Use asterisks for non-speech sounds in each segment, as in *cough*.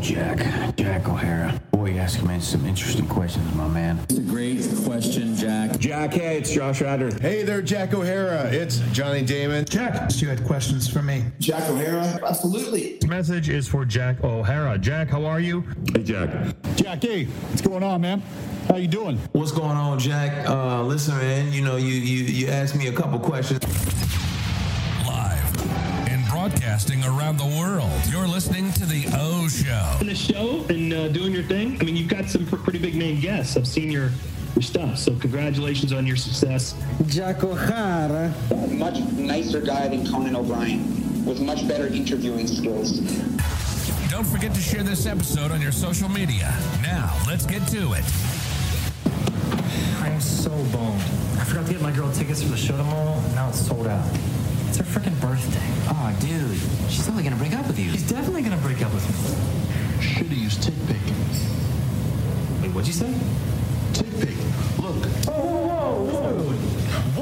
Jack. Jack O'Hara. Boy, you asking me some interesting questions, my man. It's a great question, Jack. Jack, hey, it's Josh Ryder. Hey there, Jack O'Hara. It's Johnny Damon. Jack, you had questions for me. Jack O'Hara? Absolutely. This message is for Jack O'Hara. Jack, how are you? Hey, Jack. Jack, hey, what's going on, man? How you doing? What's going on, Jack? Uh, listen, man. You know, you you you asked me a couple questions. Live broadcasting around the world. You're listening to the O Show. In the show and uh, doing your thing. I mean, you've got some pretty big name guests. I've seen your your stuff. So congratulations on your success. Jack O'Hara. Much nicer guy than Conan O'Brien, with much better interviewing skills. Don't forget to share this episode on your social media. Now, let's get to it. I'm so boned. I forgot to get my girl tickets for the show tomorrow, and now it's sold out. It's her freaking birthday. Oh, dude. She's only gonna break up with you. She's definitely gonna break up with me. Should've used TickPick. Wait, what'd you say? TickPick. Look. Oh, whoa, whoa, whoa.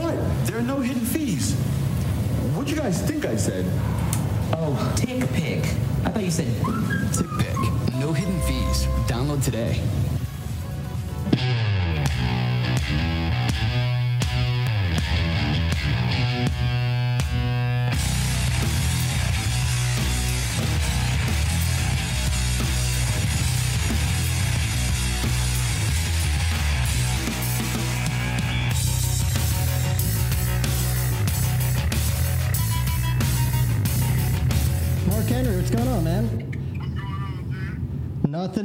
What? There are no hidden fees. What'd you guys think I said? Oh, TickPick. I thought you said TickPick. No hidden fees. Download today.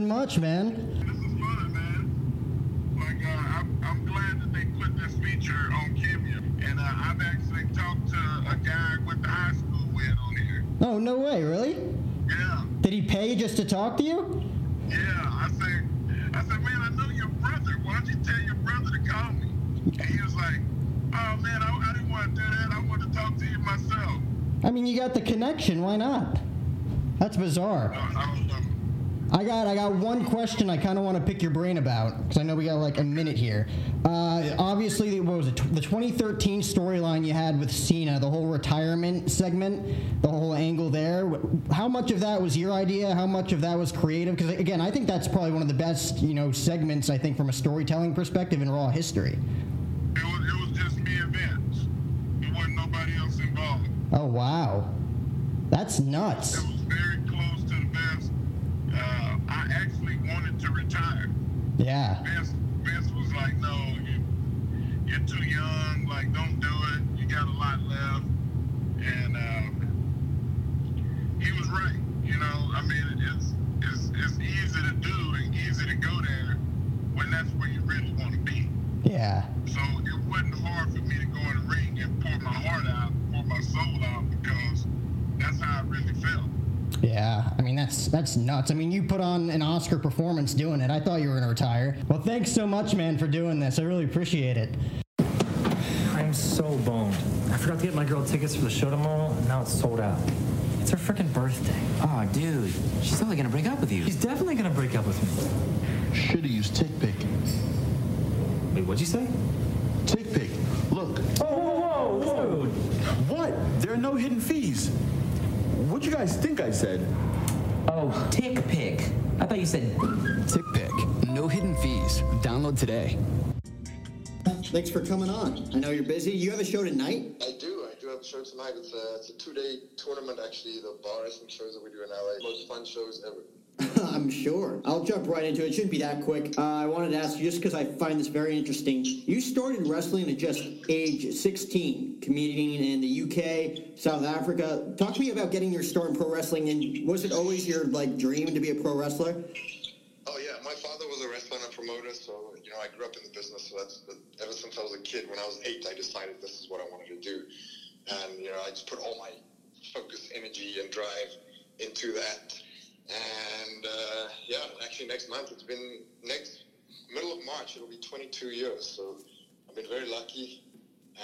Much, man. This is fun, man. Like, uh, I'm, I'm glad that they put this feature on Cameo. And uh, I've actually talked to a guy I went high school with on here. Oh, no way, really? Yeah, Did he pay just to talk to you? yeah. I said, I said, man, I know your brother. Why don't you tell your brother to call me? And he was like, oh, man, I, I didn't want to do that. I wanted to talk to you myself. I mean, you got the connection. Why not? That's bizarre. I don't know. I got I got one question I kind of want to pick your brain about because I know we got like a minute here. Uh, obviously, what was it? The 2013 storyline you had with Cena, the whole retirement segment, the whole angle there. How much of that was your idea? How much of that was creative? Because again, I think that's probably one of the best you know segments I think from a storytelling perspective in Raw history. It was, it was just me and Vince. There wasn't nobody else involved. Oh wow, that's nuts. It was very close to the best. Uh, I actually wanted to retire. Yeah. Vince, Vince was like, no, you, you're too young. Like, don't do it. You got a lot left. And um, he was right. You know, I mean, it's, it's, it's easy to do and easy to go there when that's where you really want to be. Yeah. So it wasn't hard for me to go in the ring and pour my heart out, pour my soul out, because that's how I really felt. Yeah, I mean that's that's nuts. I mean you put on an Oscar performance doing it. I thought you were gonna retire. Well, thanks so much, man, for doing this. I really appreciate it. I'm so boned. I forgot to get my girl tickets for the show tomorrow, and now it's sold out. It's her freaking birthday. Oh, dude. She's only gonna break up with you. She's definitely gonna break up with me. Should've used TickPick. Wait, what'd you say? TickPick. Look. Oh, whoa, whoa, whoa. What? There are no hidden fees. What'd you guys think I said? Oh, TickPick. I thought you said TickPick. No hidden fees. Download today. Thanks for coming on. I know you're busy. You have a show tonight? I do. I do have a show tonight. It's a, it's a two-day tournament, actually. The bar wrestling shows that we do in LA. Most fun shows ever. I'm sure. I'll jump right into it. It shouldn't be that quick. Uh, I wanted to ask you just because I find this very interesting. You started wrestling at just age 16, competing in the UK, South Africa. Talk to me about getting your start in pro wrestling. And was it always your like dream to be a pro wrestler? Oh yeah, my father was a wrestler and a promoter, so you know I grew up in the business. So that's ever since I was a kid. When I was eight, I decided this is what I wanted to do, and you know I just put all my focus, energy, and drive into that. And uh, yeah, actually next month it's been next middle of March. It'll be 22 years. So I've been very lucky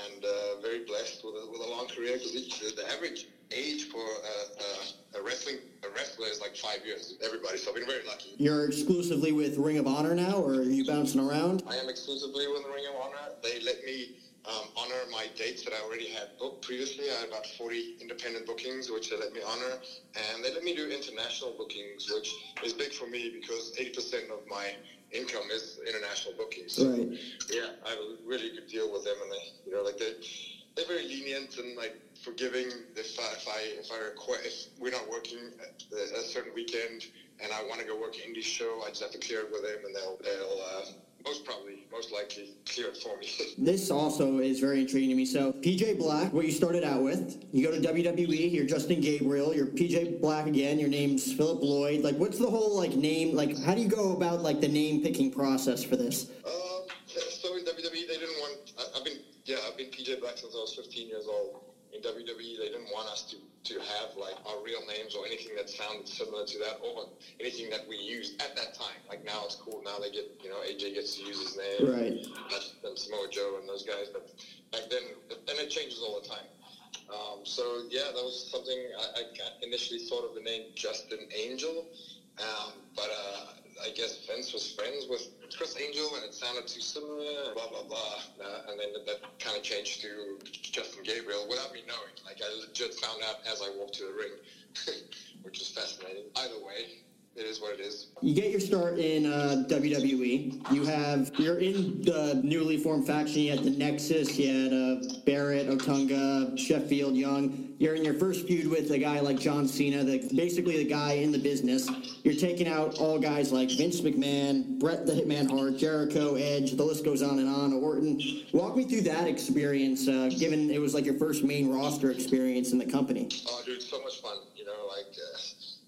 and uh, very blessed with a, with a long career because the, the average age for a, a, a wrestling a wrestler is like five years. Everybody, so I've been very lucky. You're exclusively with Ring of Honor now, or are you bouncing around? I am exclusively with Ring of Honor. They let me um, honor my dates that I already had booked previously. I had about 40 independent bookings, which they let me honor, and they let me do international bookings, which is big for me because 80% of my income is international bookings. So, Right. yeah, I have a really good deal with them, and they, you know, like they they're very lenient and like forgiving if I if I if I request if we're not working at a, a certain weekend and I want to go work an indie show, I just have to clear it with them, and they'll they'll uh, most probably most likely clear it for me. *laughs* This also is very intriguing to me. So, PJ Black, what you started out with, you go to WWE, you're Justin Gabriel, you're PJ Black again, your name's Philip Lloyd. Like, what's the whole, like, name, like, how do you go about, like, the name picking process for this? Um, so in WWE, they didn't want. I, I've been yeah, I've been PJ Black since I was 15 years old. In WWE, they didn't want us to to have like our real names or anything that sounded similar to that, or anything that we used at that time. Like now, it's cool. Now they get you know AJ gets to use his name, Right. And Samoa Joe and those guys. But back then, and it changes all the time. Um, so yeah, that was something I, I initially thought of the name Justin Angel, um, but uh, I guess Vince was friends with Criss Angel, and it sounded too similar. Blah blah blah, and then that kind of changed to Justin Gabriel without me knowing. Like I legit found out as I walked to the ring, *laughs* which is fascinating. Either way, it is what it is. You get your start in uh, WWE. You have you're in the newly formed faction. You had the Nexus. You had uh, Barrett, Otunga, Sheffield, Young. You're in your first feud with a guy like John Cena, the, basically the guy in the business. You're taking out all guys like Vince McMahon, Bret the Hitman Hart, Jericho, Edge. The list goes on and on. Orton. Walk me through that experience, uh, given it was like your first main roster experience in the company. Oh, dude, so much fun. You know, like, uh,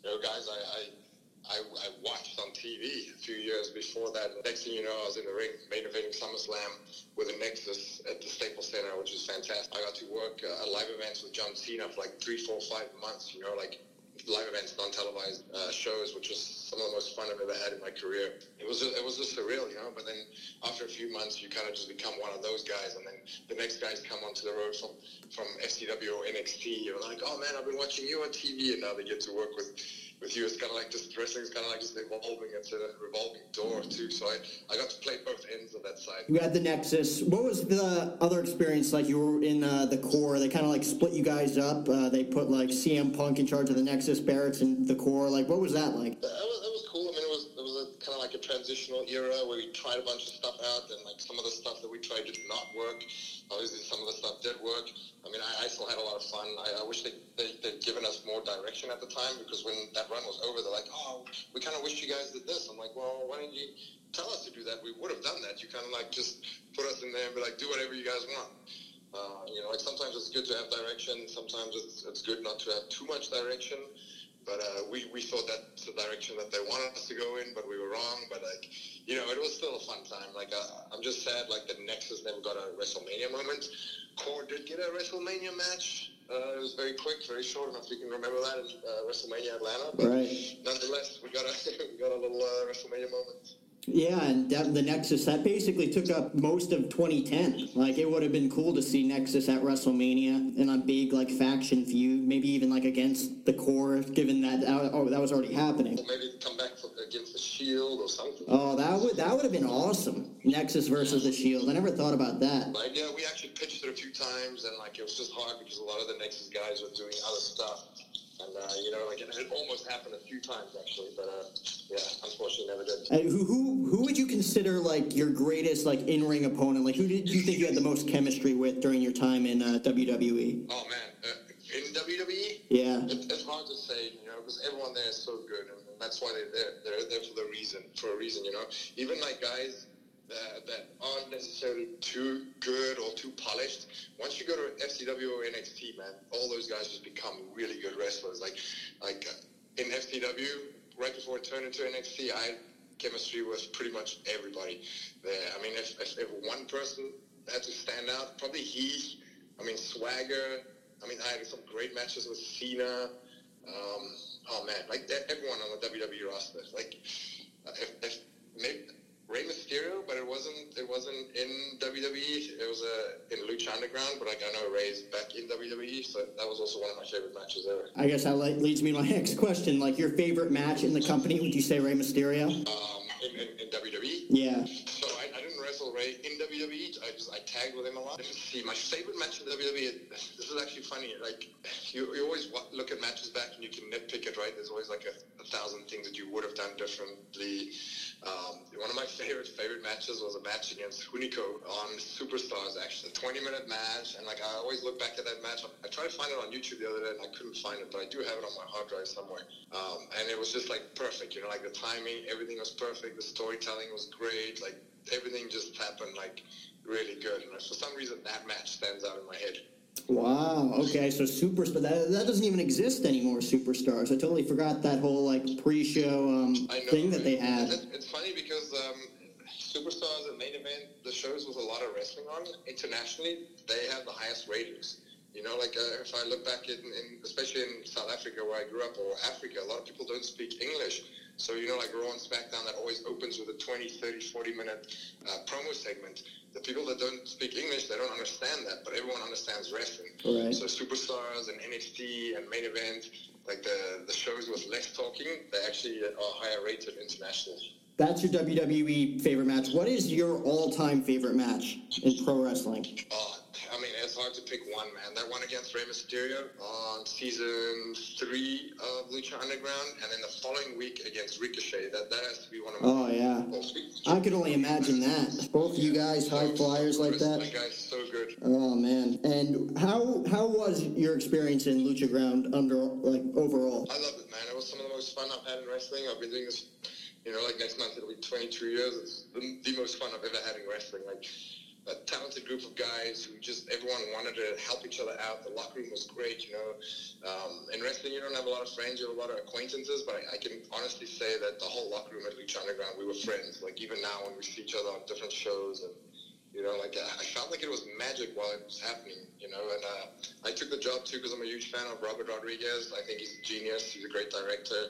you know, guys, I, I, I, I watched on TV a few years before that. Next thing you know, I was in the ring, main eventing SummerSlam with a Nexus at the Staples Center, which is fantastic. I got to work uh, live events with John Cena for like three, four, five months. You know, like live events, non-televised uh, shows, which was some of the most fun I've ever had in my career. It was just, it was just surreal, you know. But then after a few months, you kind of just become one of those guys, and then the next guys come onto the road from from FCW or NXT. You're like, oh man, I've been watching you on TV, and now they get to work with with you. It's kind of like just wrestling's kind of like just evolving. It's a revolving door too. So I I got to play both ends of that side. You had the Nexus. What was the other experience like? You were in uh, the Corre. They kind of like split you guys up. Uh, they put like CM Punk in charge of the Nexus, Barrett's in the Corre. Like, what was that like? That was, that was cool. I mean, kind of like a transitional era where we tried a bunch of stuff out, and like some of the stuff that we tried did not work. Obviously, some of the stuff did work. I mean, I, I still had a lot of fun. I, I wish they, they they'd given us more direction at the time because when that run was over, they're like, "Oh, we kind of wish you guys did this." I'm like, "Well, why didn't you tell us to do that? We would have done that. You kind of like just put us in there and be like, do whatever you guys want." Uh, you know, like sometimes it's good to have direction. Sometimes it's, it's good not to have too much direction. But uh, we, we thought that's the direction that they wanted us to go in, but we were wrong. But like, you know, it was still a fun time. Like, uh, I'm just sad like the Nexus never got a WrestleMania moment. Corre did get a WrestleMania match. Uh, it was very quick, very short. I don't know if you can remember that in uh, WrestleMania Atlanta. But Right. nonetheless, we got a *laughs* we got a little uh, WrestleMania moment. Yeah, and that, the Nexus that basically took up most of 2010. Like, it would have been cool to see Nexus at WrestleMania in a big like faction feud, maybe even like against the Corre, given that uh, oh, that was already happening. Or maybe come back for, against the Shield or something. Oh, that would that would have been awesome. Nexus versus the Shield. I never thought about that. Like, yeah, we actually pitched it a few times, and like it was just hard because a lot of the Nexus guys were doing other stuff, and uh, you know, like it, it almost happened a few times actually, but uh, yeah, unfortunately, never did. Uh, who, who who would you consider like your greatest like in ring opponent? Like who did you think you had the most chemistry with during your time in uh, WWE? Oh man, uh, in WWE, Yeah. it, it's hard to say, you know, because everyone there is so good, and, and that's why they're there. They're there for the reason, for a reason, you know. Even like guys that, that aren't necessarily too good or too polished. Once you go to FCW or NXT, man, all those guys just become really good wrestlers. Like, like uh, in FCW, right before it turned into NXT, I chemistry with pretty much everybody there. I mean, if, if, if one person had to stand out, probably he. I mean, Swagger. I mean, I had some great matches with Cena. Um, oh man, like everyone on the WWE roster. Like, uh, if, if maybe Rey Mysterio, but it wasn't. It wasn't in WWE. It was uh, in Lucha Underground. But like, I know Rey's back in WWE, so that was also one of my favorite matches ever. I guess that leads me to my *laughs* next question. Like your favorite match in the company? Would you say Rey Mysterio? Um, in, in, in WWE. Yeah. So I, I didn't wrestle Rey in WWE. I just I tagged with him a lot. Let me see. My favorite match in WWE. This is actually funny. Like you, you always look at matches back and you can nitpick it, right? There's always like a, a thousand things that you would have done differently. Um, one of my favorite favorite matches was a match against Hunico on Superstars. Actually, a 20 minute match, and like I always look back at that match. I tried to find it on YouTube the other day, and I couldn't find it, but I do have it on my hard drive somewhere. Um, and it was just like perfect. You know, like the timing, everything was perfect. The storytelling was great. Like everything just happened like really good. And for some reason, that match stands out in my head. Wow. Okay. So superstar that, that doesn't even exist anymore. Superstars. I totally forgot that whole like pre-show um, thing that they had. It's, it's funny because um, Superstars and Main Event, the shows with a lot of wrestling on internationally, they have the highest ratings. You know, like uh, if I look back in, in, especially in South Africa where I grew up, or Africa, a lot of people don't speak English. So, you know, like Raw and SmackDown, that always opens with a 20, 30, 40 minute uh, promo segment. The people that don't speak English, they don't understand that, but everyone understands wrestling. Right. So Superstars and NXT and Main Event, like the, the shows with less talking, they actually are higher rated internationally. That's your WWE favorite match. What is your all-time favorite match in pro wrestling? Oh, I mean, it's hard to pick one, man. That one against Rey Mysterio on season three of Lucha Underground, and then the following week against Ricochet. That that has to be one of my Oh yeah. I could only imagine that. Both of you guys high flyers like That that. guy's so good. Oh man. And how how was your experience in Lucha Ground under like overall? I love it, man. It was some of the most fun I've had in wrestling. I've been doing this, you know, like next month it'll be 22 years. It's the, the most fun I've ever had in wrestling. Like a talented group of guys who just everyone wanted to help each other out. The locker room was great, you know. Um, in wrestling, you don't have a lot of friends, you have a lot of acquaintances, but I, I can honestly say that the whole locker room at Lucha Underground, we were friends. Like even now when we see each other on different shows and you know, like I I felt like it was magic while it was happening, you know. And uh, I took the job too because I'm a huge fan of Robert Rodriguez. I think he's a genius. He's a great director,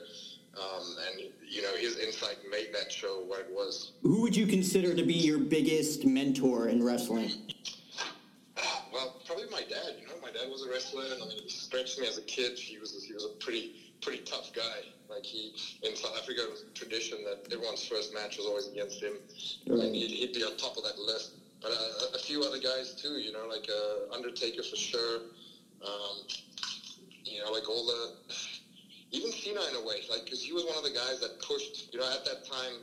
um, and you know his insight made that show what it was. Who would you consider to be your biggest mentor in wrestling? *sighs* Well, probably my dad. You know, my dad was a wrestler, and I mean, he stretched me as a kid. He was he was a pretty pretty tough guy. Like he in South Africa, it was a tradition that everyone's first match was always against him, and he'd, he'd be on top of that list. But uh, a few other guys too. You know, like uh, Undertaker for sure. Um, you know, like all the even Cena in a way, like because he was one of the guys that pushed. You know, at that time,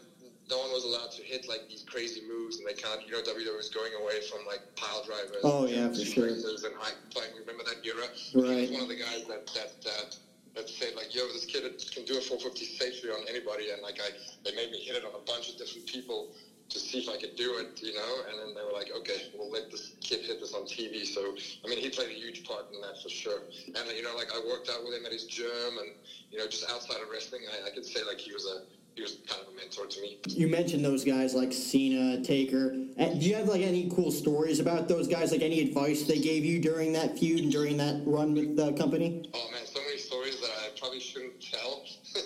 no one was allowed to hit like these crazy moves, and they kind of, you know, WWE was going away from like pile drivers. Oh, yeah, for sure. And high flying. Remember that era? Right. He was one of the guys that that that. That said, like, yo, this kid can do a 450 safely on anybody, and like, I, they made me hit it on a bunch of different people to see if I could do it, you know. And then they were like, okay, we'll let this kid hit this on TV. So, I mean, he played a huge part in that for sure. And you know, like, I worked out with him at his gym, and you know, just outside of wrestling, I, I could say like he was a he was kind of a mentor to me. You mentioned those guys like Cena, Taker. Uh, Do you have like any cool stories about those guys? Like any advice they gave you during that feud and during that run with the company? Oh man, so many stories that I probably shouldn't tell. *laughs*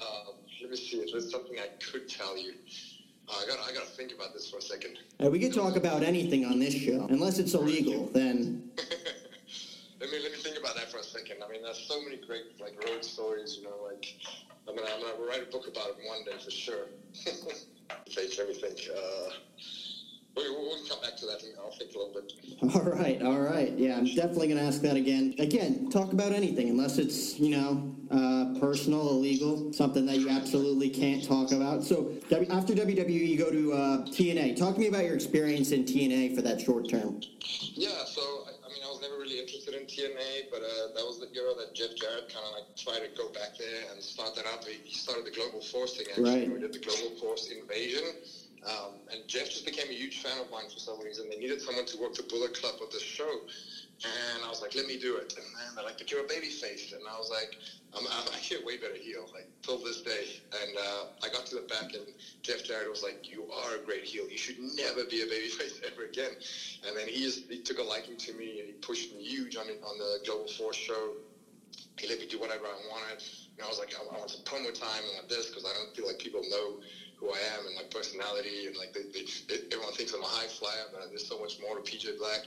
um, let me see if there's something I could tell you. Uh, I got I got to think about this for a second. Uh, we could talk about anything on this show, unless it's illegal. *laughs* Then Let me let me think about that for a second. I mean, there's so many great like road stories. You know, like I'm gonna I'm gonna write a book about it one day for sure. *laughs* Think, let me think. Uh, we, we'll we'll come back to that. I'll think a little bit. *laughs* all right, all right, yeah, I'm definitely gonna ask that again. Again, talk about anything, unless it's you know uh, personal, illegal, something that you absolutely can't talk about. So after WWE, you go to uh, TNA. Talk to me about your experience in TNA for that short term. Yeah, so I, mean, I was never really interested in TNA, but uh, that was the era that Jeff Jarrett kind of like tried to go back there and start that up. He he started the Global Force thing. Actually, Right. we did the Global Force invasion, um, and Jeff just became a huge fan of mine for some reason. They needed someone to work the Bullet Club with the show. And I was like, let me do it. And man, they're like, but you're a baby face. And I was like, I'm, I'm actually a way better heel, like, till this day. And uh, I got to the back, and Jeff Jarrett was like, you are a great heel. You should never be a baby face *laughs* ever again. And then he, just, he took a liking to me, and he pushed me huge on, on the Global Force show. He let me do whatever I wanted. And I was like, I, I want some promo time and want this because I don't feel like people know who I am and my personality. And like, they, they, everyone thinks I'm a high flyer, but there's so much more to PJ Black.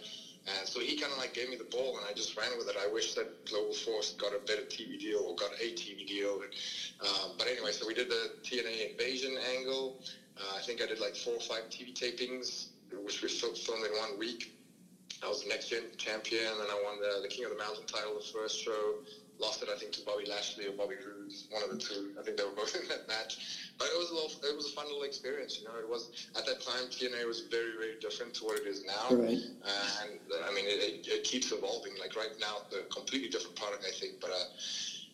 And so he kind of like gave me the ball, and I just ran with it. I wish that Global Force got a better TV deal or got a TV deal. And Um, but anyway, so we did the TNA invasion angle. Uh, I think I did like four or five TV tapings, which we filmed in one week. I was the next gen champion, and I won the, the King of the Mountain title the first show. Lost it, I think, to Bobby Lashley or Bobby Roode, one of the two. I think they were both *laughs* in that match. But it was a little, it was a fun little experience. You know, it was at that time TNA was very, very different to what it is now. Right. Uh, and I mean, it, it, it keeps evolving. Like right now, the completely different product, I think. But uh,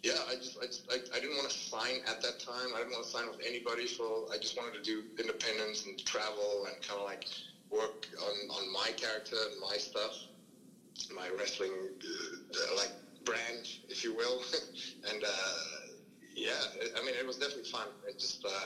yeah, I just, I, just I, I didn't want to sign at that time. I didn't want to sign with anybody. So I just wanted to do independence and travel and kind of like work on, on my character and my stuff, my wrestling uh, like brand, you will. *laughs* and uh, yeah, I mean, it was definitely fun. It just uh,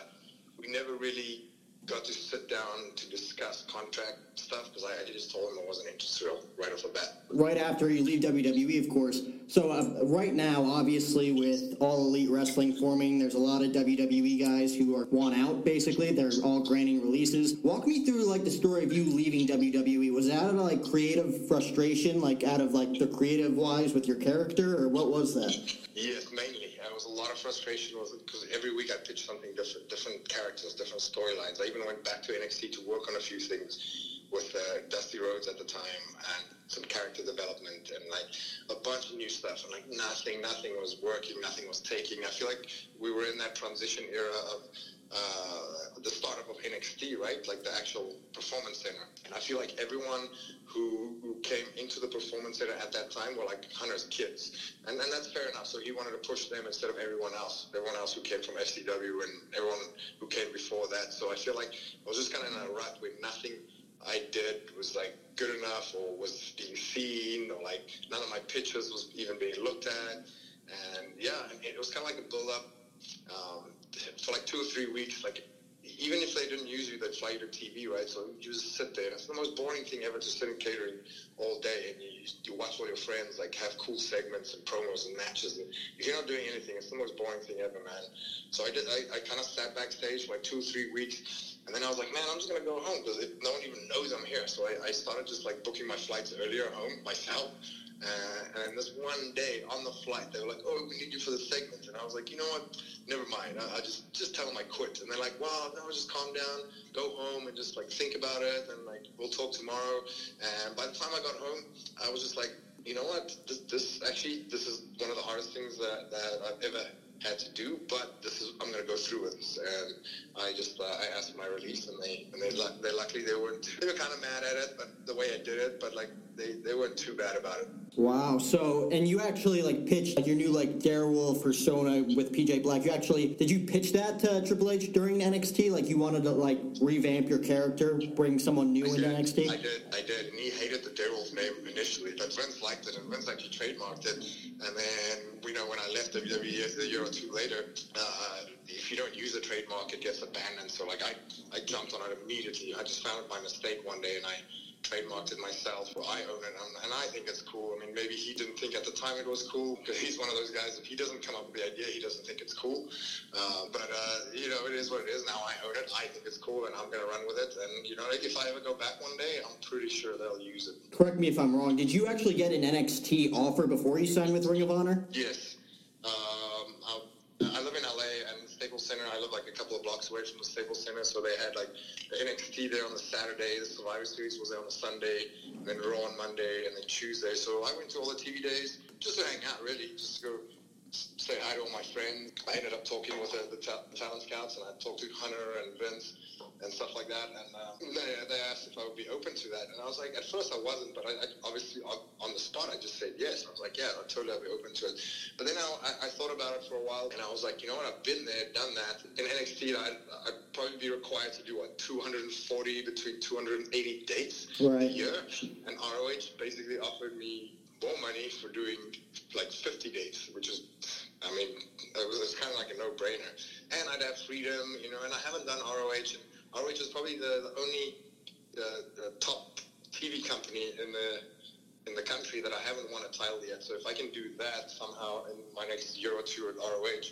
we never really got to sit down to discuss contract stuff because I, I just told him I wasn't interested right off the bat. Right after you leave WWE, of course. So uh, right now, obviously, with all elite wrestling forming, there's a lot of WWE guys who are want out. Basically, they're all granting releases. Walk me through like the story of you leaving WWE. Was that out of like creative frustration, like out of like the creative wise with your character, or what was that? Yes, mainly. Was a lot of frustration because every week I pitched something different, different characters, different storylines. I even went back to NXT to work on a few things with uh, Dusty Rhodes at the time and some character development and like a bunch of new stuff. And like nothing, nothing was working, nothing was taking. I feel like we were in that transition era of uh, the startup of NXT, right? Like the actual performance center. And I feel like everyone who, who came into the performance center at that time were like Hunter's kids. And, and that's fair enough. So he wanted to push them instead of everyone else. Everyone else who came from FCW and everyone who came before that. So I feel like I was just kind of in a rut where nothing I did was like good enough or was being seen or like none of my pitches was even being looked at. And yeah, it was kind of like a build up um, for like two or three weeks. Like even if they didn't use you, they'd fly you to TV, right? So you just sit there. It's the most boring thing ever to sit in catering all day and you, you watch all your friends like have cool segments and promos and matches. And you're not doing anything, it's the most boring thing ever, man. So I did. I, I kind of sat backstage for like two or three weeks. And then I was like, man, I'm just gonna go home because no one even knows I'm here. So I, I started just like booking my flights earlier home myself. Uh, and this one day on the flight, they were like, "Oh, we need you for the segment," and I was like, "You know what? Never mind. I, I just just tell them I quit." And they're like, "Well, no, just calm down, go home, and just like think about it, and like we'll talk tomorrow." And by the time I got home, I was just like, "You know what? This, this actually this is one of the hardest things that, that I've ever had to do, but this is I'm going to go through with this. And I just uh, I asked for my release, and they and they, they luckily they weren't they were kind of mad at it, but the way I did it, but like they, they weren't too bad about it. Wow. So, and you actually like pitched like your new like Darewolf persona with PJ Black. You actually did you pitch that to Triple H during NXT? Like you wanted to like revamp your character, bring someone new I into did, NXT. I did, I did, and he hated the Darewolf name initially, but Vince liked it, and Vince actually trademarked it. And then, you know, when I left WWE a year or two later, uh, if you don't use a trademark, it gets abandoned. So, like, I, I jumped on it immediately. I just found it by mistake one day, and I trademarked it myself. Well, I own it, and, and I think it's cool. I mean, maybe he didn't think at the time it was cool because he's one of those guys. If he doesn't come up with the idea, he doesn't think it's cool. Uh, but uh, you know, it is what it is. Now I own it. I think it's cool, and I'm going to run with it. And you know, like if I ever go back one day, I'm pretty sure they'll use it. Correct me if I'm wrong. Did you actually get an NXT offer before you signed with Ring of Honor? Yes. Um, I, I live in LA and Staples Center. I live like a couple of blocks away from the Staples Center, so they had like the NXT there on the Saturday, the Survivor Series was there on the Sunday, and then Raw on Monday, and then Tuesday. So I went to all the TV days just to hang out, really, just to go say hi to all my friends. I ended up talking with the, the, ta- the talent scouts, and I talked to Hunter and Vince and stuff like that. And uh, they, they asked if I would be open to that, and I was like, at first I wasn't, but I, I obviously on, on the spot I just said yes. I was like, yeah, I'll totally be open to it. But then I, I thought about it for a while, and I was like, you know what? I've been there, done that. In NXT, I'd, I'd probably be required to do what 240 between 280 dates Right. a year, and ROH basically offered me more money for doing like 50 dates, which is, I mean, it was, it was kind of like a no-brainer. And I'd have freedom, you know, and I haven't done ROH, and ROH is probably the, the only uh, the top TV company in the in the country that I haven't won a title yet. So if I can do that somehow in my next year or two at ROH,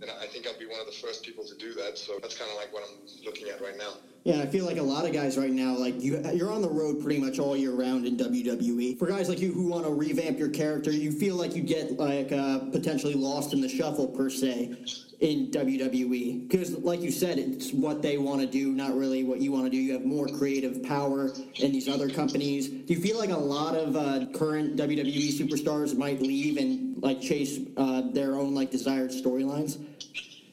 then I think I'll be one of the first people to do that. So that's kind of like what I'm looking at right now. Yeah, I feel like a lot of guys right now, like you, you're on the road pretty much all year round in WWE. For guys like you who want to revamp your character, you feel like you get like uh, potentially lost in the shuffle per se in WWE because, like you said, it's what they want to do, not really what you want to do. You have more creative power in these other companies. Do you feel like a lot of uh, current WWE superstars might leave and like chase uh, their own like desired storylines?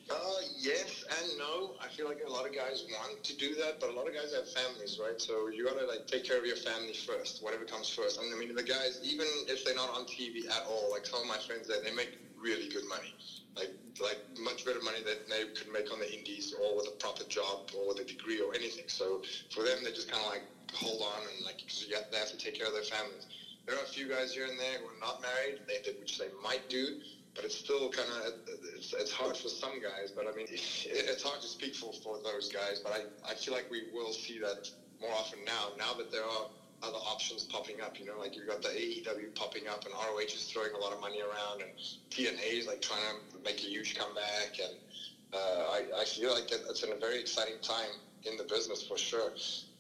Uh, yes and no. I feel like a lot of guys want to do that, but a lot of guys have families, right? So you gotta like take care of your family first, whatever comes first. I mean, the guys, even if they're not on TV at all, like some of my friends, they, they make really good money, like like much better money than they could make on the indies or with a proper job or with a degree or anything. So for them, they just kind of like hold on and like yeah, they have to take care of their families. There are a few guys here and there who are not married, they, they, which they might do, but it's still kind of it's, it's hard for some guys. But I mean, it's hard to speak for for those guys. But I I feel like we will see that more often now. Now that there are other options popping up, you know, like you've got the AEW popping up, and ROH is throwing a lot of money around, and TNA is like trying to make a huge comeback, and uh, I I feel like it's in a very exciting time in the business for sure.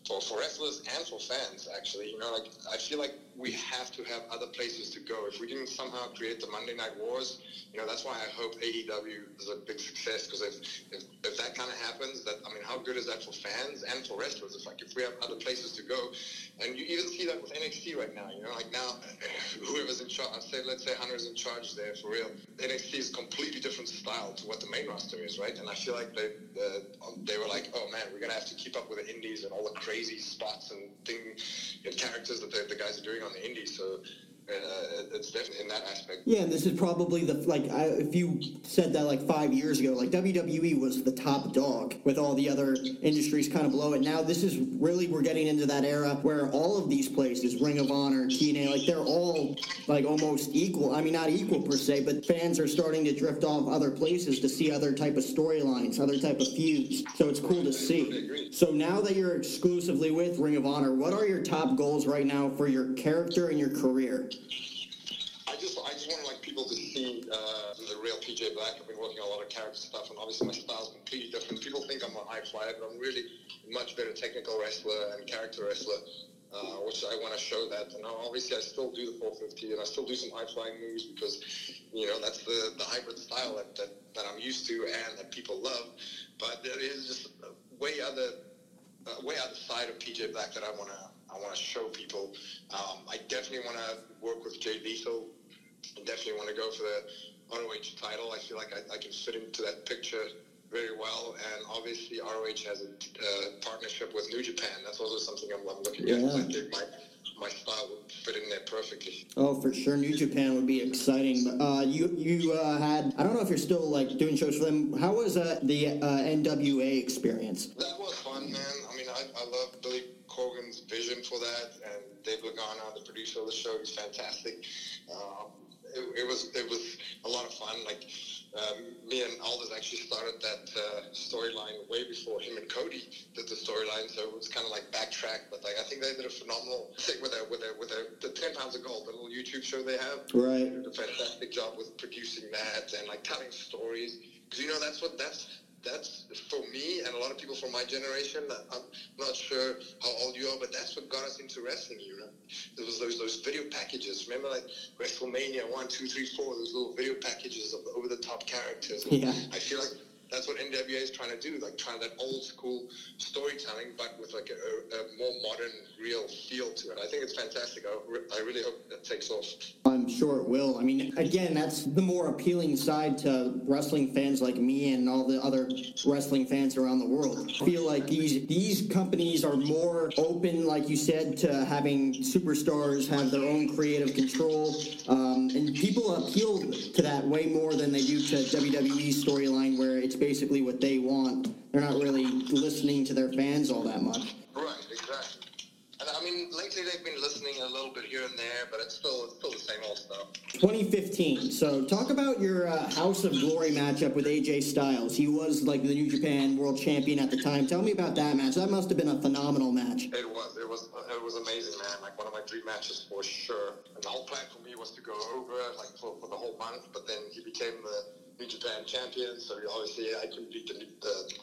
For, for wrestlers and for fans, actually, you know, like I feel like we have to have other places to go. If we can somehow create the Monday Night Wars, you know, that's why I hope AEW is a big success because if, if, if that kind of happens, that I mean, how good is that for fans and for wrestlers? It's like if we have other places to go, and you even see that with NXT right now. You know, like now, *laughs* whoever's in charge, say let's say Hunter's in charge there for real. NXT is completely different style to what the main roster is, right? And I feel like they uh, they were like, oh man, we're gonna have to keep up with the indies and all the crazy spots and thing and characters that the guys are doing on the indies. So uh, it's definitely in that aspect. Yeah, and this is probably the like I, if you said that like five years ago, like WWE was the top dog with all the other industries kind of below it. Now this is really we're getting into that era where all of these places, Ring of Honor, TNA, like they're all like almost equal. I mean, not equal per se, but fans are starting to drift off other places to see other type of storylines, other type of feuds. So it's cool to see. So now that you're exclusively with Ring of Honor, what are your top goals right now for your character and your career? I just I just want like people to see uh, the real PJ Black. I've been working on a lot of character stuff, and obviously my style's completely different. People think I'm a high flyer, but I'm really much better technical wrestler and character wrestler. Uh, which I want to show that, and obviously I still do the 450, and I still do some high flying moves because, you know, that's the, the hybrid style that, that, that I'm used to and that people love. But there is just a way other, uh, way other side of PJ Black that I want to I want to show people. Um, I definitely want to work with Jay Lethal. I definitely want to go for the ROH title. I feel like I, I can fit into that picture very well. And obviously, ROH has a uh, partnership with New Japan. That's also something I'm, I'm looking Yeah. at. I think my, my style would fit in there perfectly. Oh, for sure, New Japan would be exciting. Uh, you you uh, had I don't know if you're still like doing shows for them. How was uh, the uh, NWA experience? That was fun, man. That, and Dave Lagana, the producer of the show, he's fantastic. Um, it, it was it was a lot of fun. Like um, me and Aldis actually started that uh, storyline way before him and Cody did the storyline, so it was kind of like backtrack. But like I think they did a phenomenal thing with their with their with their the Ten Pounds of Gold, the little YouTube show they have. Right. They did a fantastic job with producing that and like telling stories because you know that's what that's that's for me and a lot of people from my generation. I'm not sure how old you are, but that's what got us into wrestling. You know, there was those those video packages. Remember, like WrestleMania one, two, three, four. Those little video packages of over the top characters. Yeah. I feel like that's what NWA is trying to do, like trying that old school storytelling, but with like a, a more modern, real feel to it. I think it's fantastic. I, re- I really hope that takes off. I'm sure it will. I mean, again, that's the more appealing side to wrestling fans like me and all the other wrestling fans around the world. I feel like these these companies are more open, like you said, to having superstars have their own creative control, um, and people appeal to that way more than they do to WWE storyline, where it's basically what they want. They're not really listening to their fans all that much. Right, exactly. And I mean, lately they've been listening a little bit here and there, but it's still it's still the same old stuff. 2015. So talk about your uh, House of Glory matchup with AJ Styles. He was like the New Japan World Champion at the time. Tell me about that match. That must have been a phenomenal match. It was, it was, it was amazing, man. Like one of my dream matches for sure. And the whole plan for me was to go over like for, for the whole month, but then he became the New Japan champion, so obviously I couldn't beat the, the,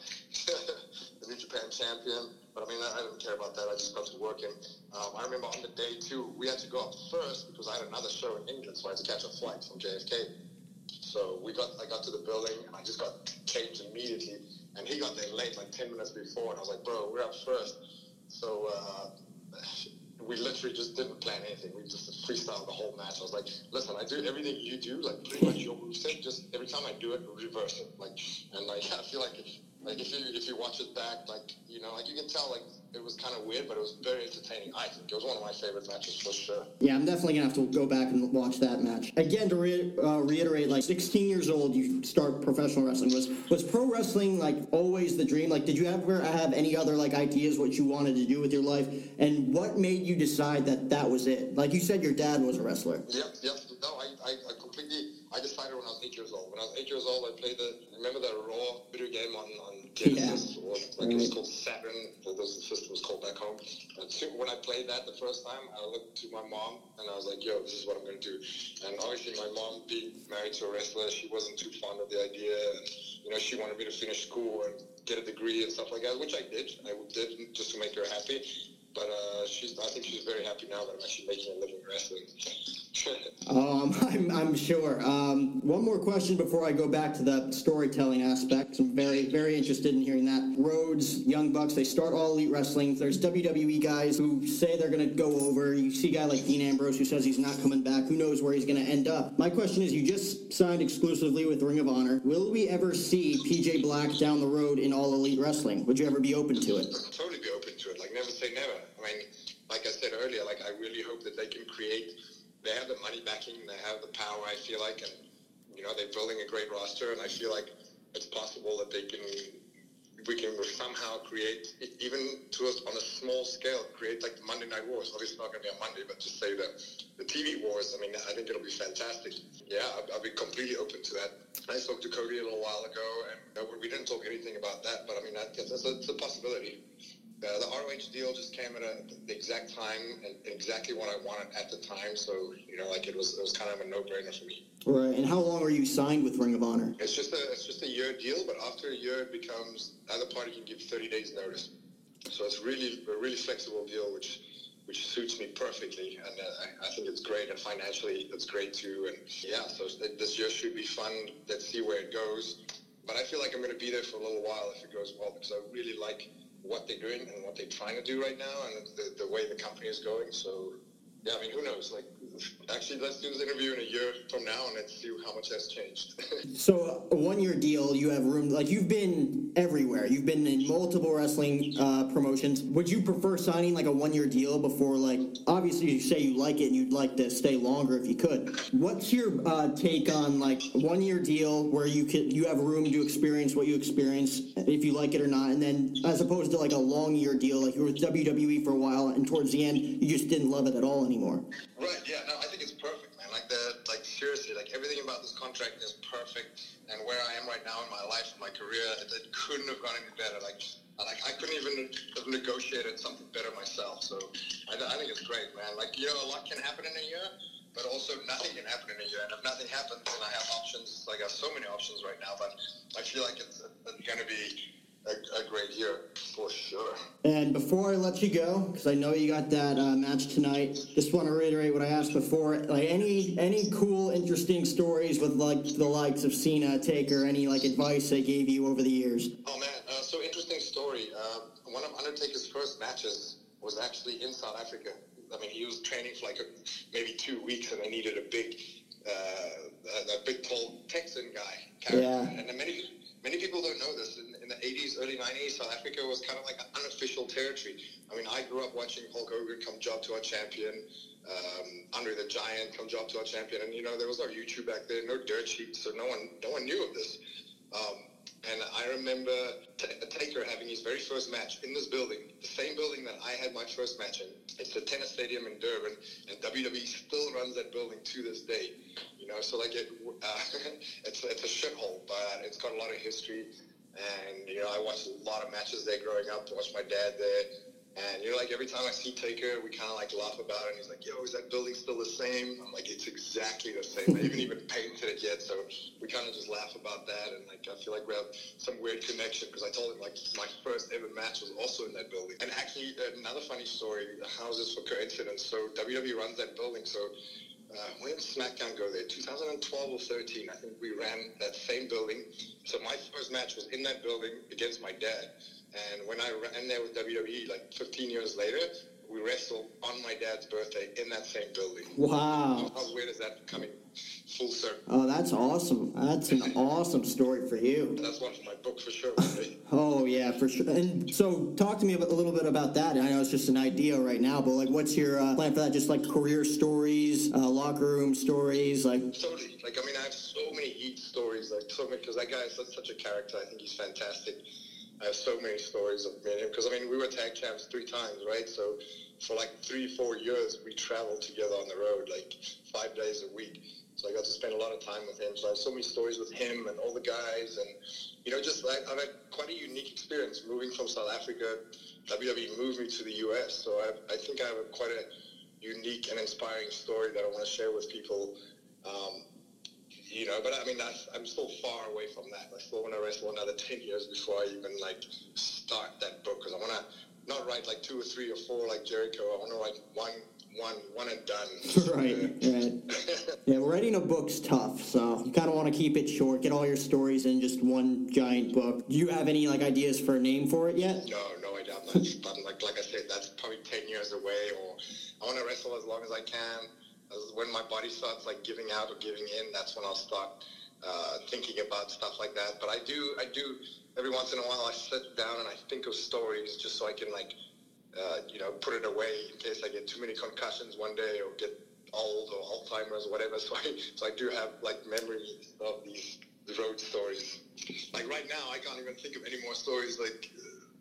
*laughs* the New Japan champion. But I mean, I, I didn't care about that. I just got to working. Um, I remember on the day too, we had to go up first because I had another show in England, so I had to catch a flight from JFK. So we got, I got to the building and I just got changed immediately. And he got there late, like 10 minutes before. And I was like, bro, we're up first. So uh, we literally just didn't plan anything. We just freestyled the whole match. I was like, listen, I do everything you do, like pretty much your moveset. Just every time I do it, reverse it. Like, and like *laughs* I feel like like if you if you watch it back, like you know, like you can tell like it was kind of weird, but it was very entertaining. I think it was one of my favorite matches for sure. Yeah, I'm definitely gonna have to go back and watch that match again. To re- uh, reiterate, like 16 years old, you start professional wrestling. Was was pro wrestling like always the dream? Like, did you ever have any other like ideas what you wanted to do with your life, and what made you decide that that was it? Like you said, your dad was a wrestler. Yep, yep. No, I, I, I completely. I decided when I was eight years old. When I was eight years old, I played the. Remember the Raw video game on on Genesis? Or, like it was mm-hmm. called Saturn. Those the system was called back home. And so when I played that the first time, I looked to my mom and I was like, "Yo, this is what I'm going to do." And obviously, my mom, being married to a wrestler, she wasn't too fond of the idea. And, you know, she wanted me to finish school and get a degree and stuff like that, which I did. I did just to make her happy. But uh, she's, I think she's very happy now that I'm actually making a living wrestling. *laughs* Um, *laughs* I'm, I'm sure. Um, one more question before I go back to the storytelling aspect. I'm very, very interested in hearing that. Rhodes, Young Bucks, they start all elite wrestling. There's WWE guys who say they're going to go over. You see a guy like Dean Ambrose who says he's not coming back. Who knows where he's going to end up? My question is, you just signed exclusively with Ring of Honor. Will we ever see PJ Black down the road in all elite wrestling? Would you ever be open to it? totally be open to it. Like never say never. I mean, like I said earlier, like I really hope that they can create. They have the money backing. They have the power. I feel like, and you know, they're building a great roster, and I feel like it's possible that they can. We can somehow create, even to us on a small scale, create like the Monday Night Wars. Obviously, not going to be on Monday, but just say the the TV wars. I mean, I think it'll be fantastic. Yeah, I'll, I'll be completely open to that. I spoke to Cody a little while ago, and we didn't talk anything about that, but I mean, that, that's, a, it's a possibility. Uh, the ROH deal just came at a, the exact time and exactly what I wanted at the time. So you know, like it was it was kind of a no brainer for me. Right. And how long are you signed with Ring of Honor? It's just a it's just a year deal, but after a year, it becomes the other party can give 30 days notice. So it's really a really flexible deal, which which suits me perfectly, and uh, I, I think it's great. And financially, it's great too. And yeah, so this year should be fun. Let's see where it goes. But I feel like I'm going to be there for a little while if it goes well, because I really like what they're doing and what they're trying to do right now and the, the way the company is going. So, yeah, I mean, who knows? Like, actually, let's do this interview in a year from now and let's see how much has changed. *laughs* So a one-year deal, you have room. Like you've been everywhere. You've been in multiple wrestling uh, promotions. Would you prefer signing like a one-year deal before, like, obviously you say you like it and you'd like to stay longer if you could. What's your uh, take on like one-year deal where you could you have room to experience what you experience if you like it or not, and then as opposed to like a long-year deal, like you were with WWE for a while and towards the end you just didn't love it at all anymore. Right. Yeah. No, I think it's perfect, man. Like the like seriously, like everything about this contract is perfect, and where I am right now in my life, my career, it, it couldn't have gone any better. Like. Like I couldn't even have negotiated something better myself, so I, I think it's great, man. Like you know, a lot can happen in a year, but also nothing can happen in a year. And if nothing happens, then I have options. I have so many options right now, but I feel like it's, it's going to be a, a great year for sure. And before I let you go, because I know you got that uh, match tonight, just want to reiterate what I asked before. Like any any cool, interesting stories with like the likes of Cena, Taker, any like advice they gave you over the years? Oh man, uh, so interesting story. Uh, one of Undertaker's first matches was actually in South Africa. I mean, he was training for like a, maybe two weeks, and they needed a big, uh, a, a big tall Texan guy. Character. Yeah. And many many people don't know this. In, in the 80s, early 90s, South Africa was kind of like an unofficial territory. I mean, I grew up watching Hulk Hogan come job to our champion, um, Andre the Giant come job to our champion, and you know there was no YouTube back then, no dirt sheets, so no one no one knew of this. Um, and I remember T- Taker having his very first match in this building, the same building that I had my first match in. It's the tennis stadium in Durban, and WWE still runs that building to this day. You know, so like it, uh, *laughs* it's it's a shithole, but it's got a lot of history. And you know, I watched a lot of matches there growing up. I watched my dad there. And you know, like every time I see Taker, we kind of like laugh about it. And he's like, "Yo, is that building still the same?" I'm like, "It's exactly the same. I haven't even *laughs* painted it yet." So we kind of just laugh about that, and like I feel like we have some weird connection because I told him like my first ever match was also in that building. And actually, another funny story. How's this for coincidence? So WWE runs that building. So uh, when SmackDown go there? 2012 or 13. I think we ran that same building. So my first match was in that building against my dad. And when I ran there with WWE, like 15 years later, we wrestled on my dad's birthday in that same building. Wow. How weird is that coming full circle? Oh, that's awesome. That's an *laughs* awesome story for you. That's one for my book for sure. *laughs* Oh yeah, for sure. And so, talk to me a little bit about that. I know it's just an idea right now, but like, what's your uh, plan for that? Just like career stories, uh, locker room stories, like. Totally. Like, I mean, I have so many heat stories, like so many, because that guy is such, such a character. I think he's fantastic. I have so many stories of me and him because I mean we were tag champs three times, right? So for like three, four years we traveled together on the road, like five days a week. So I got to spend a lot of time with him. So I have so many stories with him and all the guys, and you know, just like I've had quite a unique experience moving from South Africa. WWE moved me to the U.S., so I, I think I have a, quite a unique and inspiring story that I want to share with people. Um, you know, but I mean, that's, I'm still far away from that. I still want to wrestle another 10 years before I even like start that book because I want to not write like two or three or four like Jericho. I want to write one, one, one and done. *laughs* right, right. yeah, writing a book's tough, so you kind of want to keep it short. Get all your stories in just one giant book. Do you have any like ideas for a name for it yet? No, no idea. I'm, not, I'm like, like I said, that's probably 10 years away. Or I want to wrestle as long as I can when my body starts like giving out or giving in, that's when I'll start uh, thinking about stuff like that. But I do, I do every once in a while. I sit down and I think of stories just so I can like, uh, you know, put it away in case I get too many concussions one day or get old or Alzheimer's or whatever. *laughs* So I, so I do have like memories of these road stories. Like right now, I can't even think of any more stories like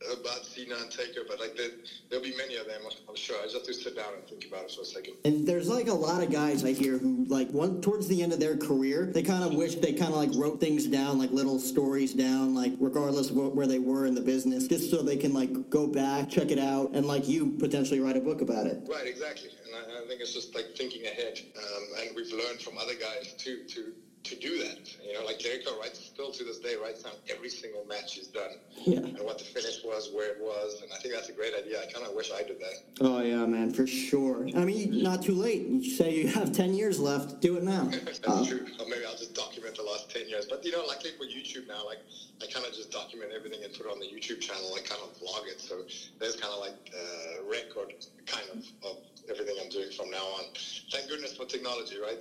about and Taker, but like there, there'll be many of them, I'm sure. I just have to sit down and think about it for a second. And there's like a lot of guys I hear who like one towards the end of their career, they kind of wish they kind of like wrote things down, like little stories down, like regardless of what, where they were in the business, just so they can like go back, check it out, and like you potentially write a book about it. Right, exactly. And I, I think it's just like thinking ahead, um, and we've learned from other guys too to to do that. You know, like Jericho writes still to this day writes down every single match he's done yeah. and what the finish was, where it was, and I think that's a great idea. I kind of wish I did that. Oh yeah, man, for sure. I mean, not too late. You say you have ten years left. Do it now. *laughs* that's uh, true. Or maybe I'll just document the last ten years. But you know, like with YouTube now, like I kind of just document everything and put it on the YouTube channel. I kind of vlog it, so there's kind of like a record, kind of, of everything I'm doing from now on. Thank goodness for technology, right?